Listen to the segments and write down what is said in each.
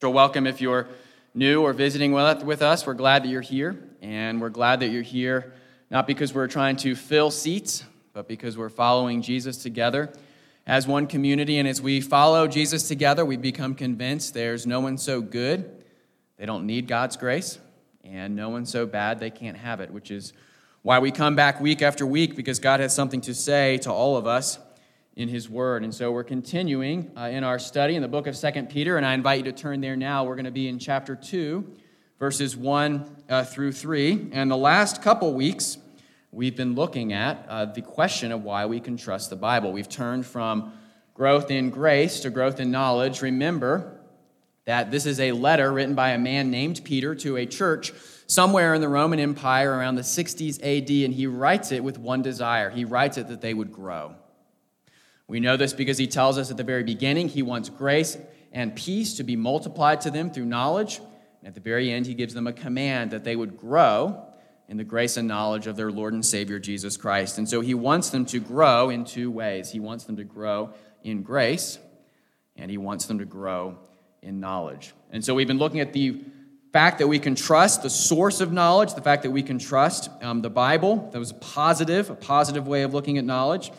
So, welcome if you're new or visiting with us. We're glad that you're here, and we're glad that you're here not because we're trying to fill seats, but because we're following Jesus together as one community. And as we follow Jesus together, we become convinced there's no one so good they don't need God's grace, and no one so bad they can't have it, which is why we come back week after week because God has something to say to all of us in his word. And so we're continuing uh, in our study in the book of Second Peter, and I invite you to turn there now. We're going to be in chapter 2, verses 1 uh, through 3. And the last couple weeks, we've been looking at uh, the question of why we can trust the Bible. We've turned from growth in grace to growth in knowledge. Remember that this is a letter written by a man named Peter to a church somewhere in the Roman Empire around the 60s AD, and he writes it with one desire. He writes it that they would grow. We know this because he tells us at the very beginning he wants grace and peace to be multiplied to them through knowledge. And at the very end, he gives them a command that they would grow in the grace and knowledge of their Lord and Savior Jesus Christ. And so he wants them to grow in two ways. He wants them to grow in grace, and he wants them to grow in knowledge. And so we've been looking at the fact that we can trust the source of knowledge, the fact that we can trust um, the Bible. That was a positive, a positive way of looking at knowledge.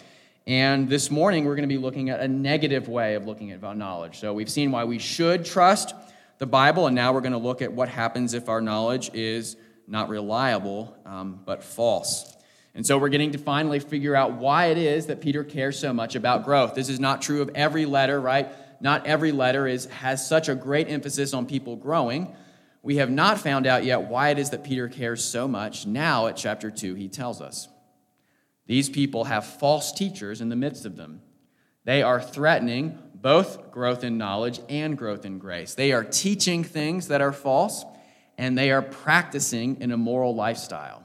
And this morning, we're going to be looking at a negative way of looking at knowledge. So we've seen why we should trust the Bible, and now we're going to look at what happens if our knowledge is not reliable, um, but false. And so we're getting to finally figure out why it is that Peter cares so much about growth. This is not true of every letter, right? Not every letter is, has such a great emphasis on people growing. We have not found out yet why it is that Peter cares so much. Now, at chapter 2, he tells us. These people have false teachers in the midst of them. They are threatening both growth in knowledge and growth in grace. They are teaching things that are false, and they are practicing an immoral lifestyle.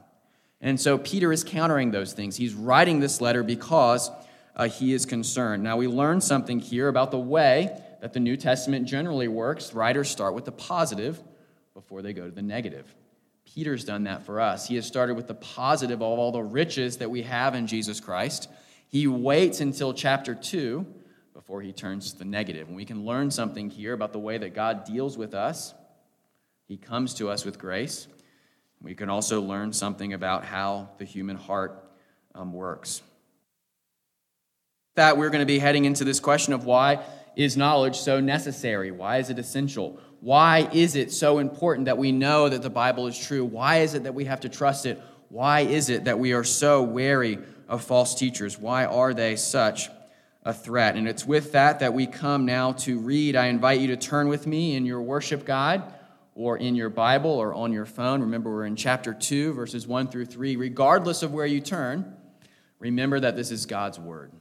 And so Peter is countering those things. He's writing this letter because uh, he is concerned. Now, we learn something here about the way that the New Testament generally works. Writers start with the positive before they go to the negative. Peter's done that for us. He has started with the positive of all the riches that we have in Jesus Christ. He waits until chapter 2 before he turns to the negative. And we can learn something here about the way that God deals with us. He comes to us with grace. We can also learn something about how the human heart um, works. That we're going to be heading into this question of why is knowledge so necessary? Why is it essential? Why is it so important that we know that the Bible is true? Why is it that we have to trust it? Why is it that we are so wary of false teachers? Why are they such a threat? And it's with that that we come now to read. I invite you to turn with me in your worship guide or in your Bible or on your phone. Remember, we're in chapter 2, verses 1 through 3. Regardless of where you turn, remember that this is God's Word.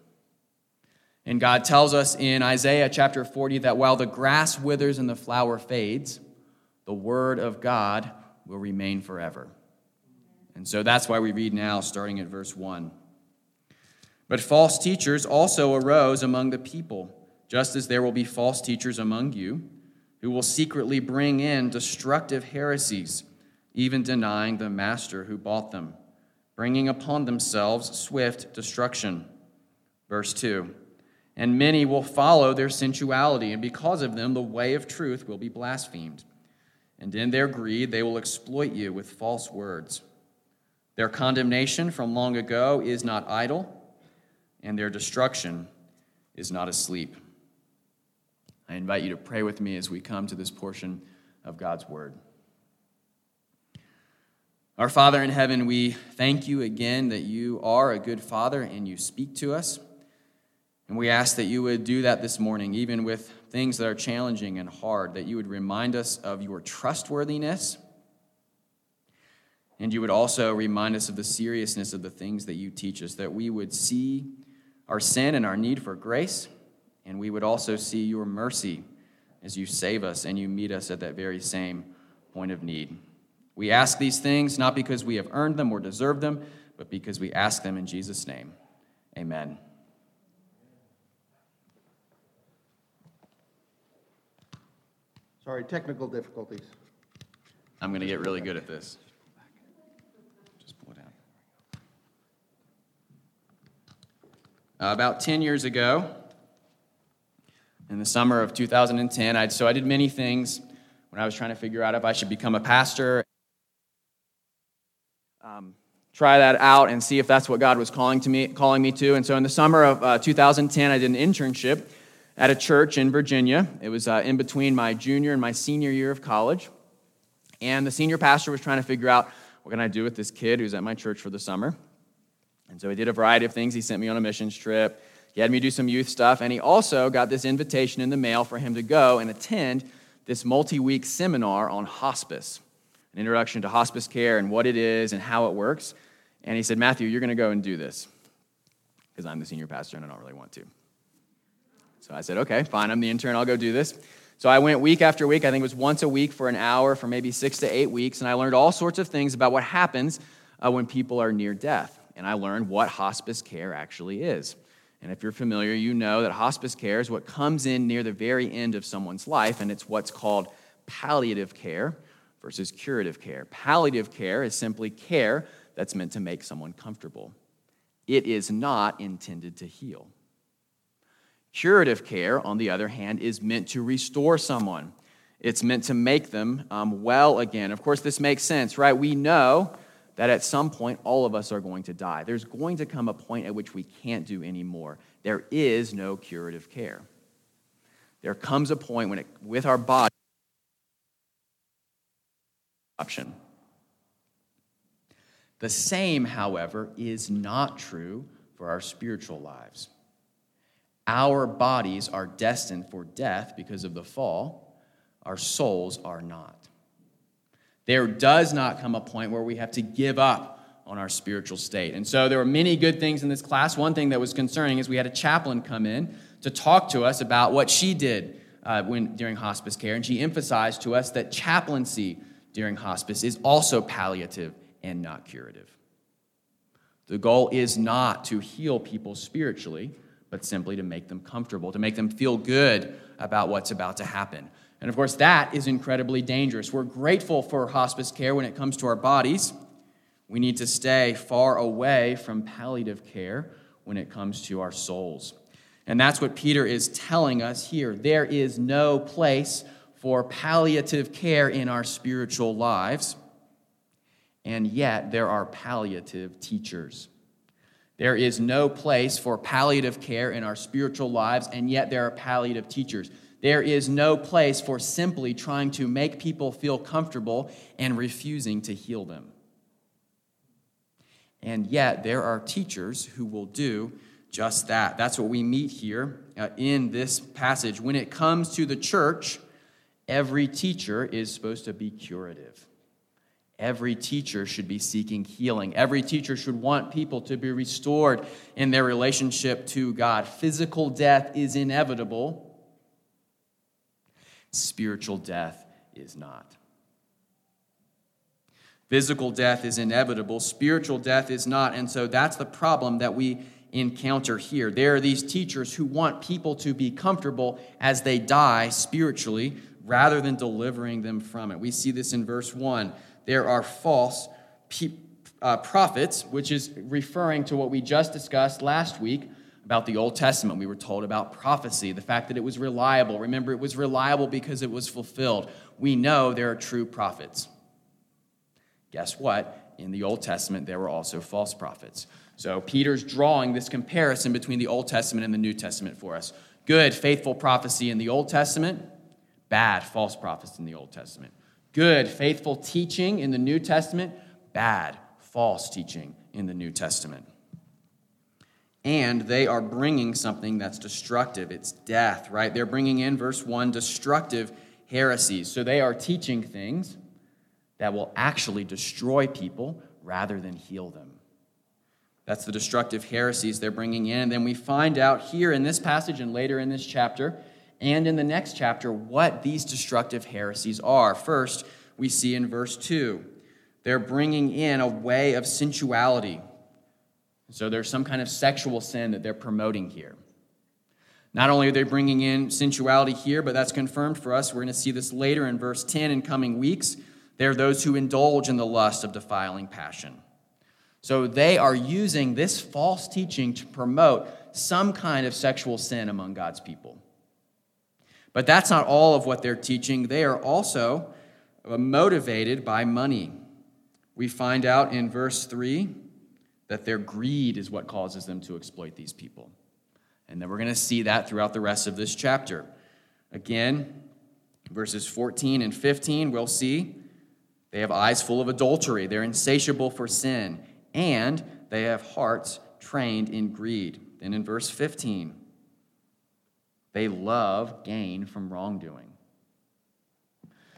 And God tells us in Isaiah chapter 40 that while the grass withers and the flower fades, the word of God will remain forever. And so that's why we read now, starting at verse 1. But false teachers also arose among the people, just as there will be false teachers among you, who will secretly bring in destructive heresies, even denying the master who bought them, bringing upon themselves swift destruction. Verse 2 and many will follow their sensuality, and because of them, the way of truth will be blasphemed. And in their greed, they will exploit you with false words. Their condemnation from long ago is not idle, and their destruction is not asleep. I invite you to pray with me as we come to this portion of God's Word. Our Father in heaven, we thank you again that you are a good Father and you speak to us. And we ask that you would do that this morning, even with things that are challenging and hard, that you would remind us of your trustworthiness. And you would also remind us of the seriousness of the things that you teach us, that we would see our sin and our need for grace, and we would also see your mercy as you save us and you meet us at that very same point of need. We ask these things not because we have earned them or deserved them, but because we ask them in Jesus' name. Amen. Sorry, technical difficulties. I'm going to get really good at this. Just pull it out. Uh, about 10 years ago, in the summer of 2010. I'd, so I did many things when I was trying to figure out if I should become a pastor. Um, try that out and see if that's what God was calling to me, calling me to. And so in the summer of uh, 2010, I did an internship at a church in Virginia. It was uh, in between my junior and my senior year of college. And the senior pastor was trying to figure out what can I do with this kid who's at my church for the summer. And so he did a variety of things. He sent me on a missions trip. He had me do some youth stuff. And he also got this invitation in the mail for him to go and attend this multi week seminar on hospice an introduction to hospice care and what it is and how it works. And he said, Matthew, you're going to go and do this because I'm the senior pastor and I don't really want to. So I said, okay, fine, I'm the intern, I'll go do this. So I went week after week. I think it was once a week for an hour for maybe six to eight weeks. And I learned all sorts of things about what happens uh, when people are near death. And I learned what hospice care actually is. And if you're familiar, you know that hospice care is what comes in near the very end of someone's life, and it's what's called palliative care versus curative care. Palliative care is simply care that's meant to make someone comfortable, it is not intended to heal. Curative care, on the other hand, is meant to restore someone. It's meant to make them um, well again. Of course, this makes sense, right? We know that at some point all of us are going to die. There's going to come a point at which we can't do anymore. There is no curative care. There comes a point when, it, with our body, option. The same, however, is not true for our spiritual lives. Our bodies are destined for death because of the fall, our souls are not. There does not come a point where we have to give up on our spiritual state. And so there were many good things in this class. One thing that was concerning is we had a chaplain come in to talk to us about what she did uh, when, during hospice care, and she emphasized to us that chaplaincy during hospice is also palliative and not curative. The goal is not to heal people spiritually, but simply to make them comfortable, to make them feel good about what's about to happen. And of course, that is incredibly dangerous. We're grateful for hospice care when it comes to our bodies. We need to stay far away from palliative care when it comes to our souls. And that's what Peter is telling us here. There is no place for palliative care in our spiritual lives, and yet there are palliative teachers. There is no place for palliative care in our spiritual lives, and yet there are palliative teachers. There is no place for simply trying to make people feel comfortable and refusing to heal them. And yet there are teachers who will do just that. That's what we meet here uh, in this passage. When it comes to the church, Every teacher is supposed to be curative. Every teacher should be seeking healing. Every teacher should want people to be restored in their relationship to God. Physical death is inevitable, spiritual death is not. Physical death is inevitable, spiritual death is not. And so that's the problem that we encounter here. There are these teachers who want people to be comfortable as they die spiritually rather than delivering them from it. We see this in verse 1. There are false pe- uh, prophets, which is referring to what we just discussed last week about the Old Testament. We were told about prophecy, the fact that it was reliable. Remember, it was reliable because it was fulfilled. We know there are true prophets. Guess what? In the Old Testament, there were also false prophets. So Peter's drawing this comparison between the Old Testament and the New Testament for us. Good, faithful prophecy in the Old Testament, bad false prophets in the Old Testament. Good, faithful teaching in the New Testament, bad false teaching in the New Testament. And they are bringing something that's destructive. It's death, right? They're bringing in, verse 1, destructive heresies. So they are teaching things that will actually destroy people rather than heal them. That's the destructive heresies they're bringing in. And then we find out here in this passage and later in this chapter and in the next chapter what these destructive heresies are. First, we see in verse 2, they're bringing in a way of sensuality. So there's some kind of sexual sin that they're promoting here. Not only are they bringing in sensuality here, but that's confirmed for us. We're going to see this later in verse 10 in coming weeks. There are those who indulge in the lust of defiling passion. So they are using this false teaching to promote some kind of sexual sin among God's people. But that's not all of what they're teaching. They are also uh, motivated by money. We find out in verse 3 that their greed is what causes them to exploit these people. And then we're going to see that throughout the rest of this chapter. Again, verses 14 and 15, we'll see they have eyes full of adultery, they're insatiable for sin, and they have hearts trained in greed. Then in verse 15, they love gain from wrongdoing.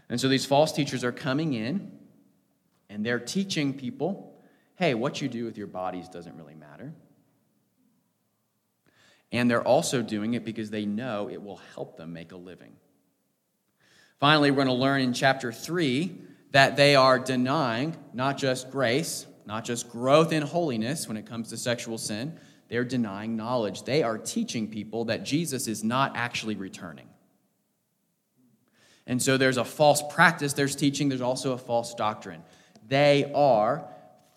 And so these false teachers are coming in and they're teaching people hey, what you do with your bodies doesn't really matter. And they're also doing it because they know it will help them make a living. Finally, we're going to learn in chapter 3 that they are denying not just grace, not just growth in holiness when it comes to sexual sin, they're denying knowledge. They are teaching people that Jesus is not actually returning. And so there's a false practice, there's teaching, there's also a false doctrine. They are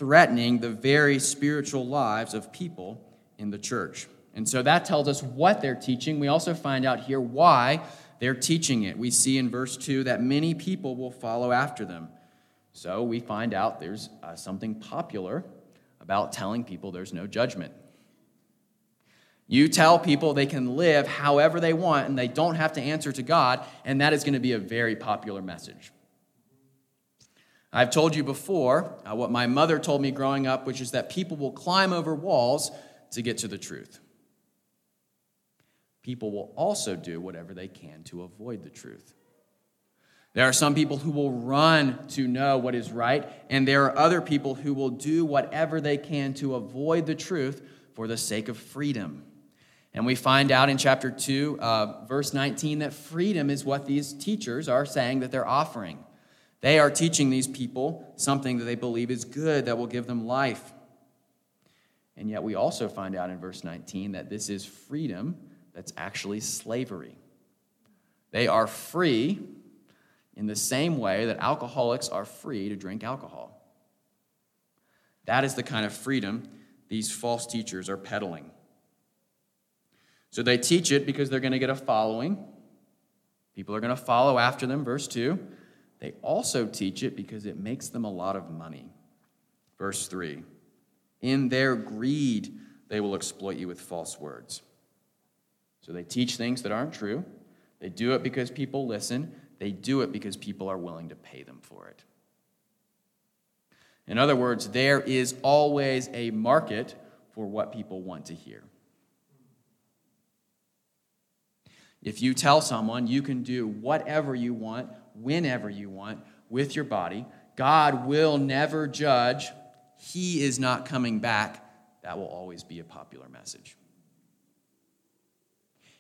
threatening the very spiritual lives of people in the church. And so that tells us what they're teaching. We also find out here why they're teaching it. We see in verse 2 that many people will follow after them. So we find out there's uh, something popular about telling people there's no judgment. You tell people they can live however they want and they don't have to answer to God, and that is going to be a very popular message. I've told you before uh, what my mother told me growing up, which is that people will climb over walls to get to the truth. People will also do whatever they can to avoid the truth. There are some people who will run to know what is right, and there are other people who will do whatever they can to avoid the truth for the sake of freedom. And we find out in chapter 2, uh, verse 19, that freedom is what these teachers are saying that they're offering. They are teaching these people something that they believe is good that will give them life. And yet, we also find out in verse 19 that this is freedom that's actually slavery. They are free in the same way that alcoholics are free to drink alcohol. That is the kind of freedom these false teachers are peddling. So they teach it because they're going to get a following. People are going to follow after them, verse 2. They also teach it because it makes them a lot of money. Verse 3 In their greed, they will exploit you with false words. So they teach things that aren't true. They do it because people listen. They do it because people are willing to pay them for it. In other words, there is always a market for what people want to hear. If you tell someone you can do whatever you want whenever you want with your body. God will never judge. He is not coming back. That will always be a popular message.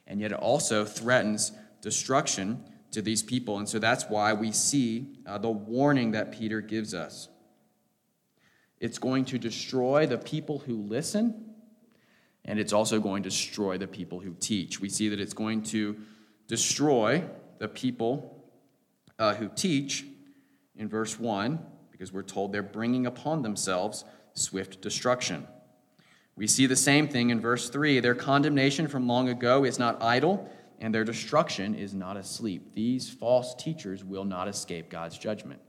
And yet it also threatens destruction to these people. And so that's why we see uh, the warning that Peter gives us. It's going to destroy the people who listen, and it's also going to destroy the people who teach. We see that it's going to destroy the people uh, who teach in verse 1, because we're told they're bringing upon themselves swift destruction. We see the same thing in verse 3. Their condemnation from long ago is not idle, and their destruction is not asleep. These false teachers will not escape God's judgment.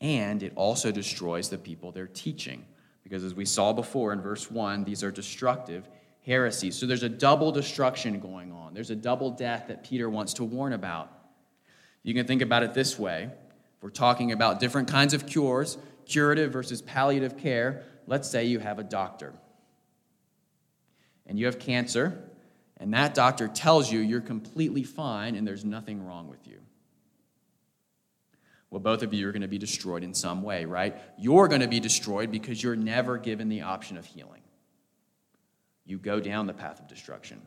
And it also destroys the people they're teaching, because as we saw before in verse 1, these are destructive heresies. So there's a double destruction going on, there's a double death that Peter wants to warn about. You can think about it this way. We're talking about different kinds of cures, curative versus palliative care, let's say you have a doctor and you have cancer, and that doctor tells you you're completely fine and there's nothing wrong with you. Well, both of you are going to be destroyed in some way, right? You're going to be destroyed because you're never given the option of healing. You go down the path of destruction.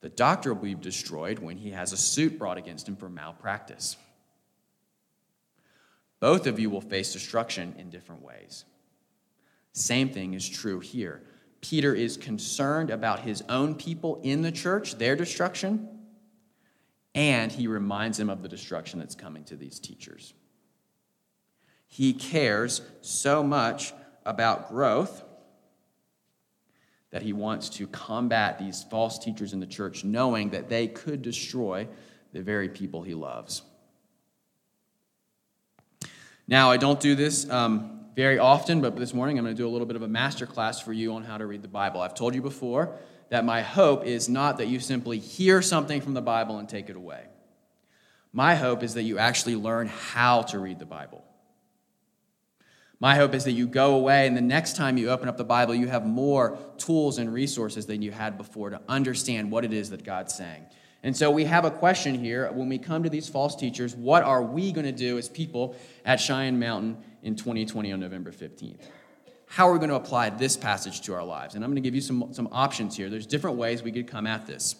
The doctor will be destroyed when he has a suit brought against him for malpractice. Both of you will face destruction in different ways. Same thing is true here. Peter is concerned about his own people in the church, their destruction, and he reminds them of the destruction that's coming to these teachers. He cares so much about growth that he wants to combat these false teachers in the church, knowing that they could destroy the very people he loves. Now, I don't do this um, very often, but this morning I'm going to do a little bit of a master class for you on how to read the Bible. I've told you before that my hope is not that you simply hear something from the Bible and take it away. My hope is that you actually learn how to read the Bible. My hope is that you go away and the next time you open up the Bible, you have more tools and resources than you had before to understand what it is that God's saying. And so we have a question here when we come to these false teachers what are we going to do as people at Cheyenne Mountain in 2020 on November 15th? How are we going to apply this passage to our lives? And I'm going to give you some, some options here. There's different ways we could come at this.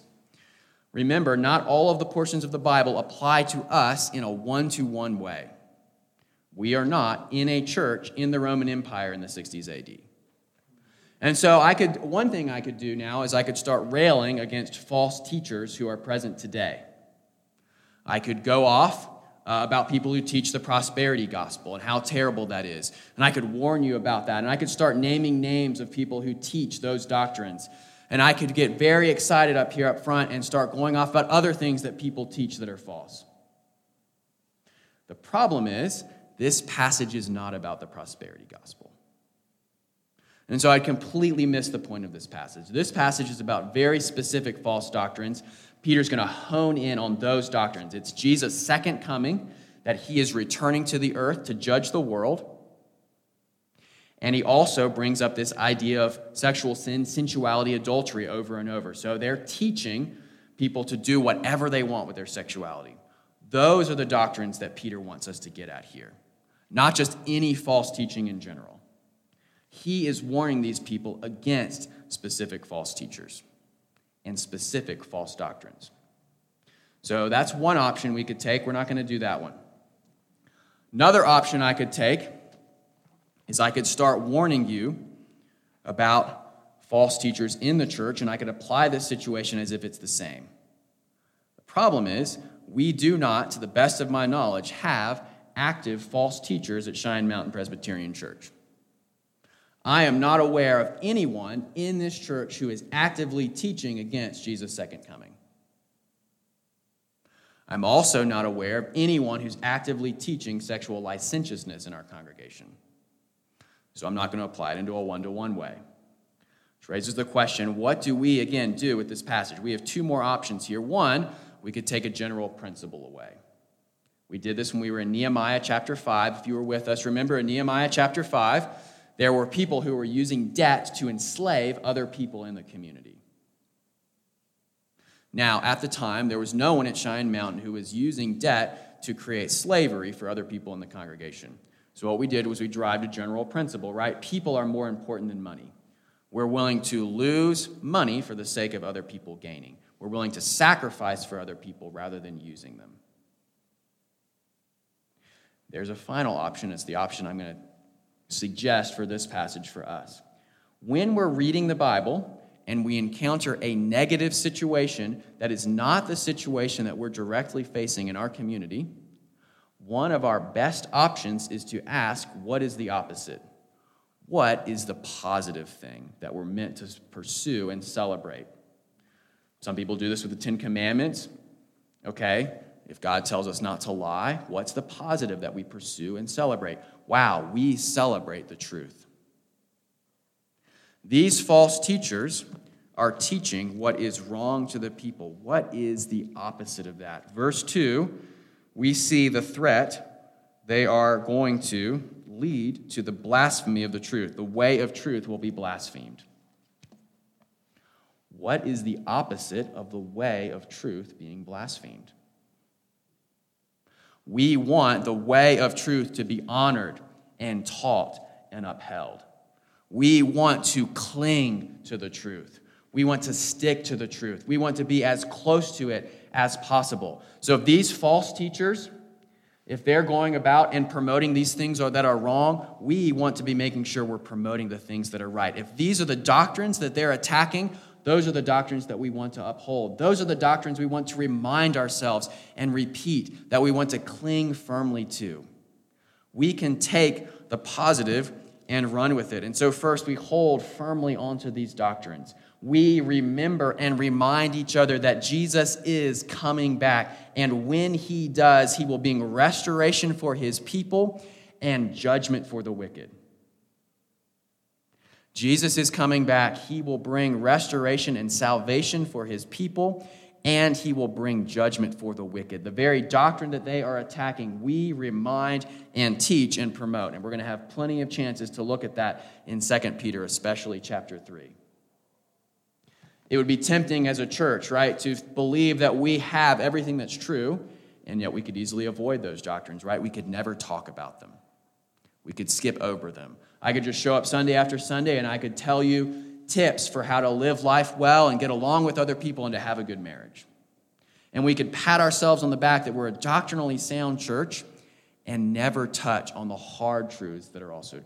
Remember, not all of the portions of the Bible apply to us in a one to one way. We are not in a church in the Roman Empire in the 60s AD. And so I could one thing I could do now is I could start railing against false teachers who are present today. I could go off uh, about people who teach the prosperity gospel and how terrible that is. And I could warn you about that. And I could start naming names of people who teach those doctrines. And I could get very excited up here up front and start going off about other things that people teach that are false. The problem is this passage is not about the prosperity gospel. And so I completely missed the point of this passage. This passage is about very specific false doctrines. Peter's going to hone in on those doctrines. It's Jesus' second coming, that he is returning to the earth to judge the world. And he also brings up this idea of sexual sin, sensuality, adultery over and over. So they're teaching people to do whatever they want with their sexuality. Those are the doctrines that Peter wants us to get at here not just any false teaching in general. He is warning these people against specific false teachers and specific false doctrines. So that's one option we could take. We're not going to do that one. Another option I could take is I could start warning you about false teachers in the church, and I could apply this situation as if it's the same. The problem is, we do not, to the best of my knowledge, have active false teachers at Cheyenne Mountain Presbyterian Church. I am not aware of anyone in this church who is actively teaching against Jesus' second coming. I'm also not aware of anyone who's actively teaching sexual licentiousness in our congregation. So I'm not going to apply it into a one to one way. Which raises the question what do we, again, do with this passage? We have two more options here. One, we could take a general principle away. We did this when we were in Nehemiah chapter 5. If you were with us, remember in Nehemiah chapter 5, there were people who were using debt to enslave other people in the community. Now, at the time, there was no one at Cheyenne Mountain who was using debt to create slavery for other people in the congregation. So, what we did was we derived a general principle, right? People are more important than money. We're willing to lose money for the sake of other people gaining. We're willing to sacrifice for other people rather than using them. There's a final option. It's the option I'm going to suggest for this passage for us. When we're reading the Bible and we encounter a negative situation that is not the situation that we're directly facing in our community, one of our best options is to ask, what is the opposite? What is the positive thing that we're meant to pursue and celebrate? Some people do this with the Ten Commandments. Okay, if God tells us not to lie, what's the positive that we pursue and celebrate? Wow, we celebrate the truth. These false teachers are teaching what is wrong to the people. What is the opposite of that? Verse 2, we see the threat they are going to lead to the blasphemy of the truth. The way of truth will be blasphemed. What is the opposite of the way of truth being blasphemed? We want the way of truth to be honored and taught and upheld. We want to cling to the truth. We want to stick to the truth. We want to be as close to it as possible. So if these false teachers, if they're going about and promoting these things that are wrong, we want to be making sure we're promoting the things that are right. If these are the doctrines that they're attacking, those are the doctrines that we want to uphold. Those are the doctrines we want to remind ourselves and repeat, that we want to cling firmly to. We can take the positive and run with it. And so, first, we hold firmly onto these doctrines. We remember and remind each other that Jesus is coming back. And when he does, he will bring restoration for his people and judgment for the wicked. Jesus is coming back. He will bring restoration and salvation for his people and he will bring judgment for the wicked. The very doctrine that they are attacking, we remind and teach and promote. And we're going to have plenty of chances to look at that in 2 Peter, especially chapter 3. It would be tempting as a church, right, to believe that we have everything that's true, and yet we could easily avoid those doctrines, right? We could never talk about them, we could skip over them. I could just show up Sunday after Sunday and I could tell you tips for how to live life well and get along with other people and to have a good marriage. And we could pat ourselves on the back that we're a doctrinally sound church and never touch on the hard truths that are also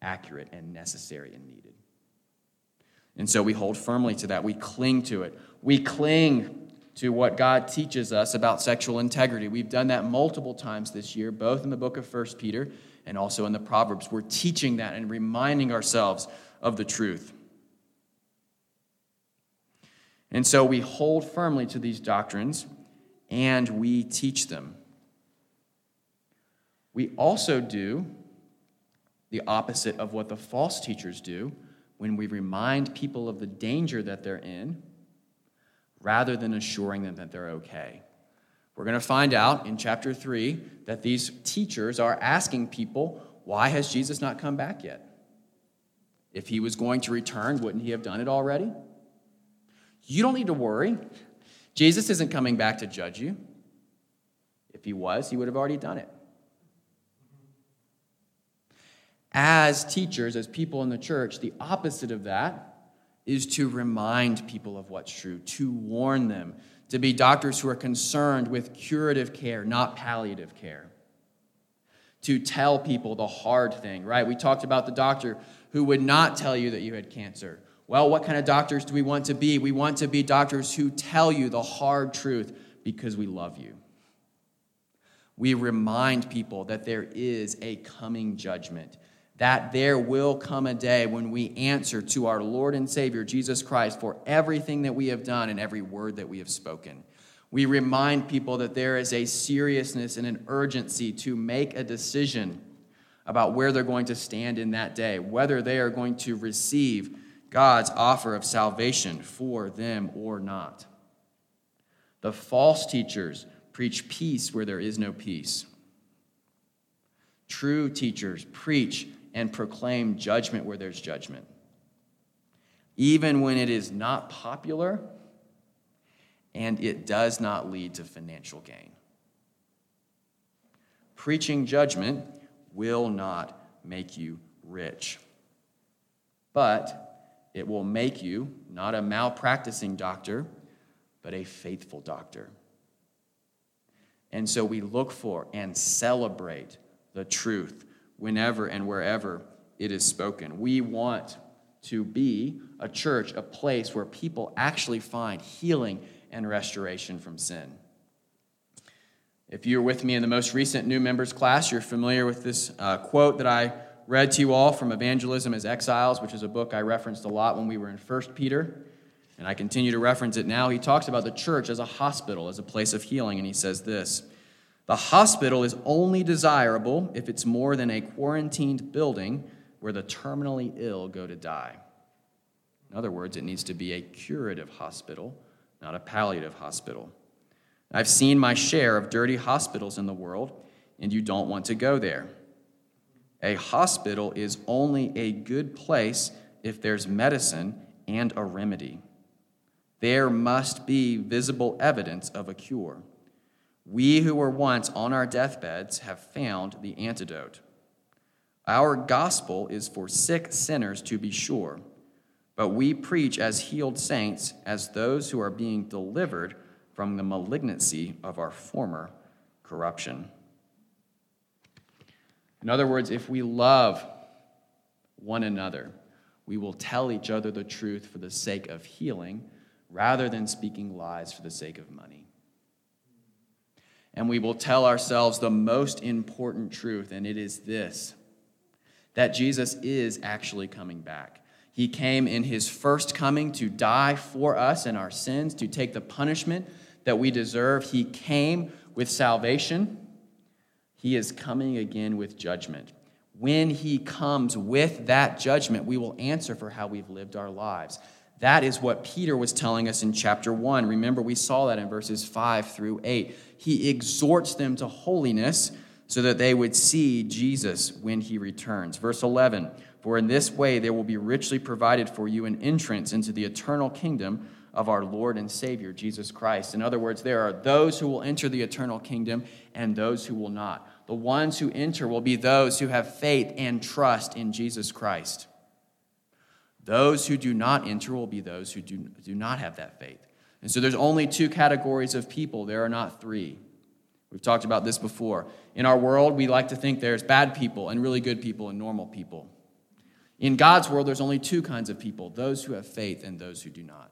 accurate and necessary and needed. And so we hold firmly to that. We cling to it. We cling to what God teaches us about sexual integrity. We've done that multiple times this year, both in the book of 1 Peter and also in the Proverbs. We're teaching that and reminding ourselves of the truth. And so we hold firmly to these doctrines and we teach them. We also do the opposite of what the false teachers do when we remind people of the danger that they're in rather than assuring them that they're okay. We're going to find out in chapter 3 that these teachers are asking people, why has Jesus not come back yet? If he was going to return, wouldn't he have done it already? You don't need to worry. Jesus isn't coming back to judge you. If he was, he would have already done it. As teachers, as people in the church, the opposite of that is to remind people of what's true, to warn them, to be doctors who are concerned with curative care, not palliative care. To tell people the hard thing, right? We talked about the doctor who would not tell you that you had cancer, well, what kind of doctors do we want to be? We want to be doctors who tell you the hard truth because we love you. We remind people that there is a coming judgment, that there will come a day when we answer to our Lord and Savior, Jesus Christ, for everything that we have done and every word that we have spoken. We remind people that there is a seriousness and an urgency to make a decision about where they're going to stand in that day, whether they are going to receive God's offer of salvation for them or not. The false teachers preach peace where there is no peace. True teachers preach and proclaim judgment where there's judgment. Even when it is not popular and it does not lead to financial gain. Preaching judgment will not make you rich. But it will make you not a malpracticing doctor, but a faithful doctor. And so we look for and celebrate the truth whenever and wherever it is spoken. We want to be a church, a place where people actually find healing and restoration from sin. If you're with me in the most recent new members class, you're familiar with this uh, quote that I read to you all from Evangelism as Exiles, which is a book I referenced a lot when we were in 1 Peter, and I continue to reference it now. He talks about the church as a hospital, as a place of healing, and he says this The hospital is only desirable if it's more than a quarantined building where the terminally ill go to die. In other words, it needs to be a curative hospital, not a palliative hospital. I've seen my share of dirty hospitals in the world, and you don't want to go there. A hospital is only a good place if there's medicine and a remedy. There must be visible evidence of a cure. We who were once on our deathbeds have found the antidote. Our gospel is for sick sinners to be sure, but we preach as healed saints, as those who are being delivered from the malignancy of our former corruption. In other words, if we love one another, we will tell each other the truth for the sake of healing rather than speaking lies for the sake of money. And we will tell ourselves the most important truth, and it is this that Jesus is actually coming back. He came in his first coming to die for us and our sins, to take the punishment that we deserve. He came with salvation. He is coming again with judgment. When he comes with that judgment, we will answer for how we've lived our lives. That is what Peter was telling us in chapter 1. Remember, we saw that in verses 5 through 8. He exhorts them to holiness so that they would see Jesus when he returns. Verse 11 For in this way there will be richly provided for you an entrance into the eternal kingdom of our Lord and Savior, Jesus Christ. In other words, there are those who will enter the eternal kingdom and those who will not. The ones who enter will be those who have faith and trust in Jesus Christ. Those who do not enter will be those who do, do not have that faith. And so there's only two categories of people, there are not three. We've talked about this before. In our world, we like to think there's bad people and really good people and normal people. In God's world, there's only two kinds of people those who have faith and those who do not.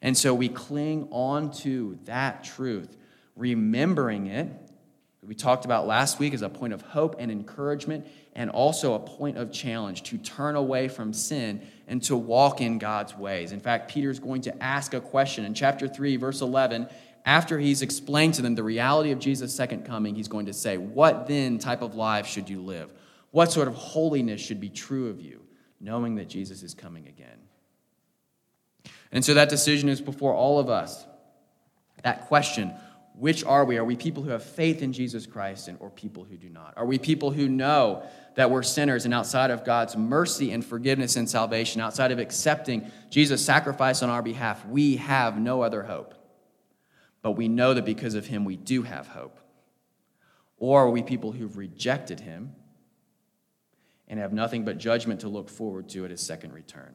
And so we cling on to that truth, remembering it. We talked about last week as a point of hope and encouragement, and also a point of challenge to turn away from sin and to walk in God's ways. In fact, Peter's going to ask a question in chapter 3, verse 11. After he's explained to them the reality of Jesus' second coming, he's going to say, What then type of life should you live? What sort of holiness should be true of you, knowing that Jesus is coming again? And so that decision is before all of us. That question, which are we? Are we people who have faith in Jesus Christ and, or people who do not? Are we people who know that we're sinners and outside of God's mercy and forgiveness and salvation, outside of accepting Jesus' sacrifice on our behalf, we have no other hope? But we know that because of him, we do have hope. Or are we people who've rejected him and have nothing but judgment to look forward to at his second return?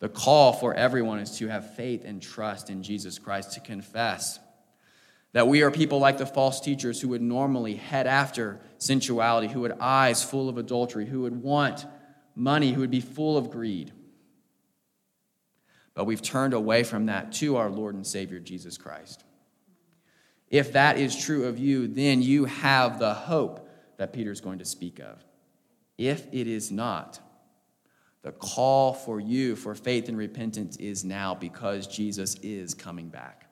The call for everyone is to have faith and trust in Jesus Christ, to confess that we are people like the false teachers who would normally head after sensuality, who had eyes full of adultery, who would want money, who would be full of greed. But we've turned away from that to our Lord and Savior Jesus Christ. If that is true of you, then you have the hope that Peter's going to speak of. If it is not, the call for you for faith and repentance is now because Jesus is coming back.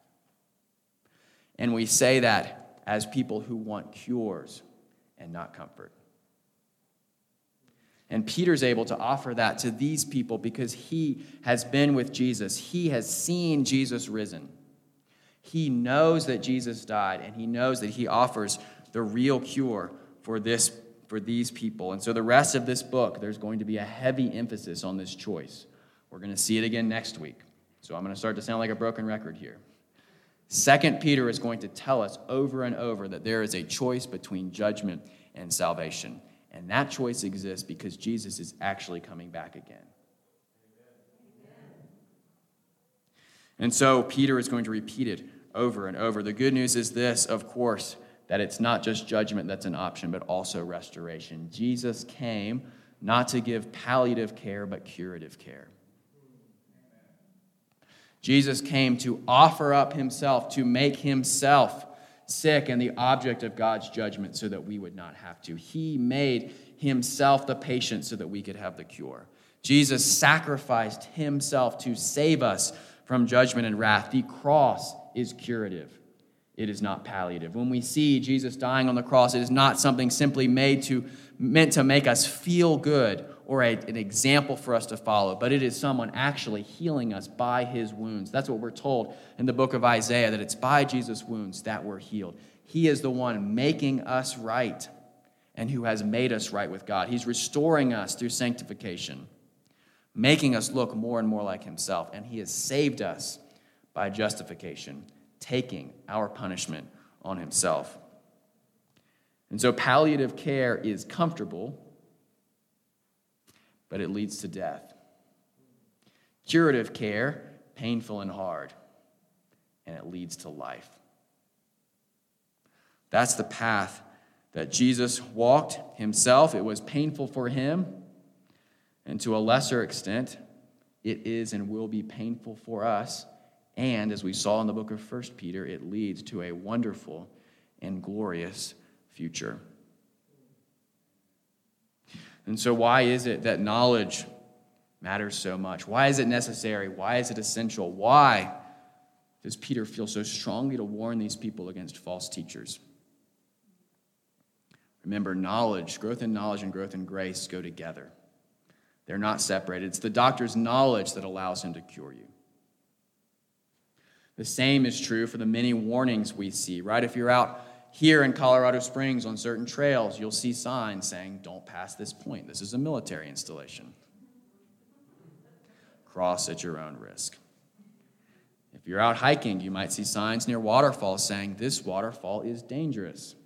And we say that as people who want cures and not comfort. And Peter's able to offer that to these people because he has been with Jesus. He has seen Jesus risen. He knows that Jesus died, and he knows that he offers the real cure for this for these people. And so, the rest of this book, there's going to be a heavy emphasis on this choice. We're going to see it again next week. So, I'm going to start to sound like a broken record here. Second Peter is going to tell us over and over that there is a choice between judgment and salvation. And that choice exists because Jesus is actually coming back again. And so Peter is going to repeat it over and over. The good news is this, of course, that it's not just judgment that's an option, but also restoration. Jesus came not to give palliative care, but curative care. Jesus came to offer up himself, to make himself sick and the object of God's judgment so that we would not have to. He made himself the patient so that we could have the cure. Jesus sacrificed himself to save us from judgment and wrath. The cross is curative it is not palliative. When we see Jesus dying on the cross, it is not something simply made to meant to make us feel good or a, an example for us to follow, but it is someone actually healing us by his wounds. That's what we're told in the book of Isaiah that it's by Jesus' wounds that we're healed. He is the one making us right and who has made us right with God. He's restoring us through sanctification, making us look more and more like himself, and he has saved us by justification taking our punishment on himself. And so palliative care is comfortable, but it leads to death. Curative care, painful and hard, and it leads to life. That's the path that Jesus walked himself. It was painful for him, and to a lesser extent, it is and will be painful for us and as we saw in the book of 1 Peter, it leads to a wonderful and glorious future. And so, why is it that knowledge matters so much? Why is it necessary? Why is it essential? Why does Peter feel so strongly to warn these people against false teachers? Remember, knowledge, growth in knowledge and growth in grace go together. They're not separated. It's the doctor's knowledge that allows him to cure you. The same is true for the many warnings we see, right? If you're out here in Colorado Springs on certain trails, you'll see signs saying, don't pass this point. This is a military installation. Cross at your own risk. If you're out hiking, you might see signs near waterfalls saying, this waterfall is dangerous.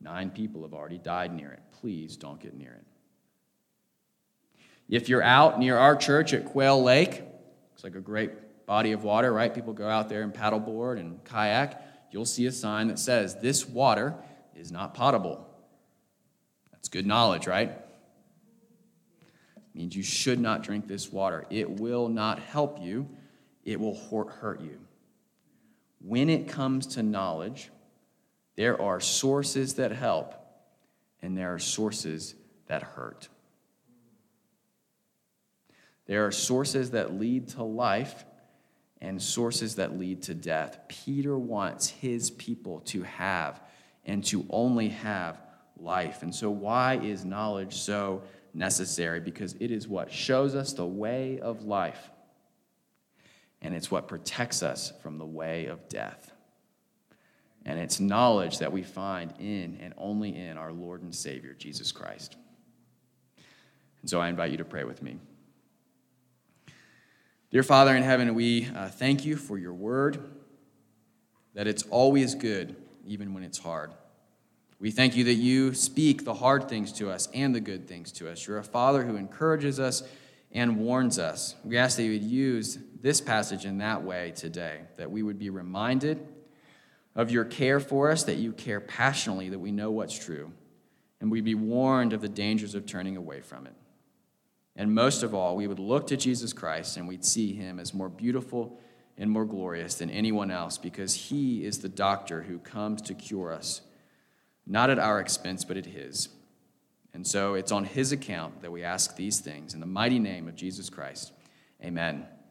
Nine people have already died near it. Please don't get near it. If you're out near our church at Quail Lake, it's like a great body of water, right? People go out there and paddleboard and kayak. You'll see a sign that says, This water is not potable. That's good knowledge, right? Means you should not drink this water. It will not help you, it will hurt you. When it comes to knowledge, there are sources that help, and there are sources that hurt. There are sources that lead to life and sources that lead to death. Peter wants his people to have and to only have life. And so, why is knowledge so necessary? Because it is what shows us the way of life, and it's what protects us from the way of death. And it's knowledge that we find in and only in our Lord and Savior, Jesus Christ. And so, I invite you to pray with me. Dear Father in heaven, we uh, thank you for your word, that it's always good, even when it's hard. We thank you that you speak the hard things to us and the good things to us. You're a Father who encourages us and warns us. We ask that you would use this passage in that way today, that we would be reminded of your care for us, that you care passionately, that we know what's true, and we be warned of the dangers of turning away from it. And most of all, we would look to Jesus Christ and we'd see him as more beautiful and more glorious than anyone else because he is the doctor who comes to cure us, not at our expense, but at his. And so it's on his account that we ask these things. In the mighty name of Jesus Christ, amen.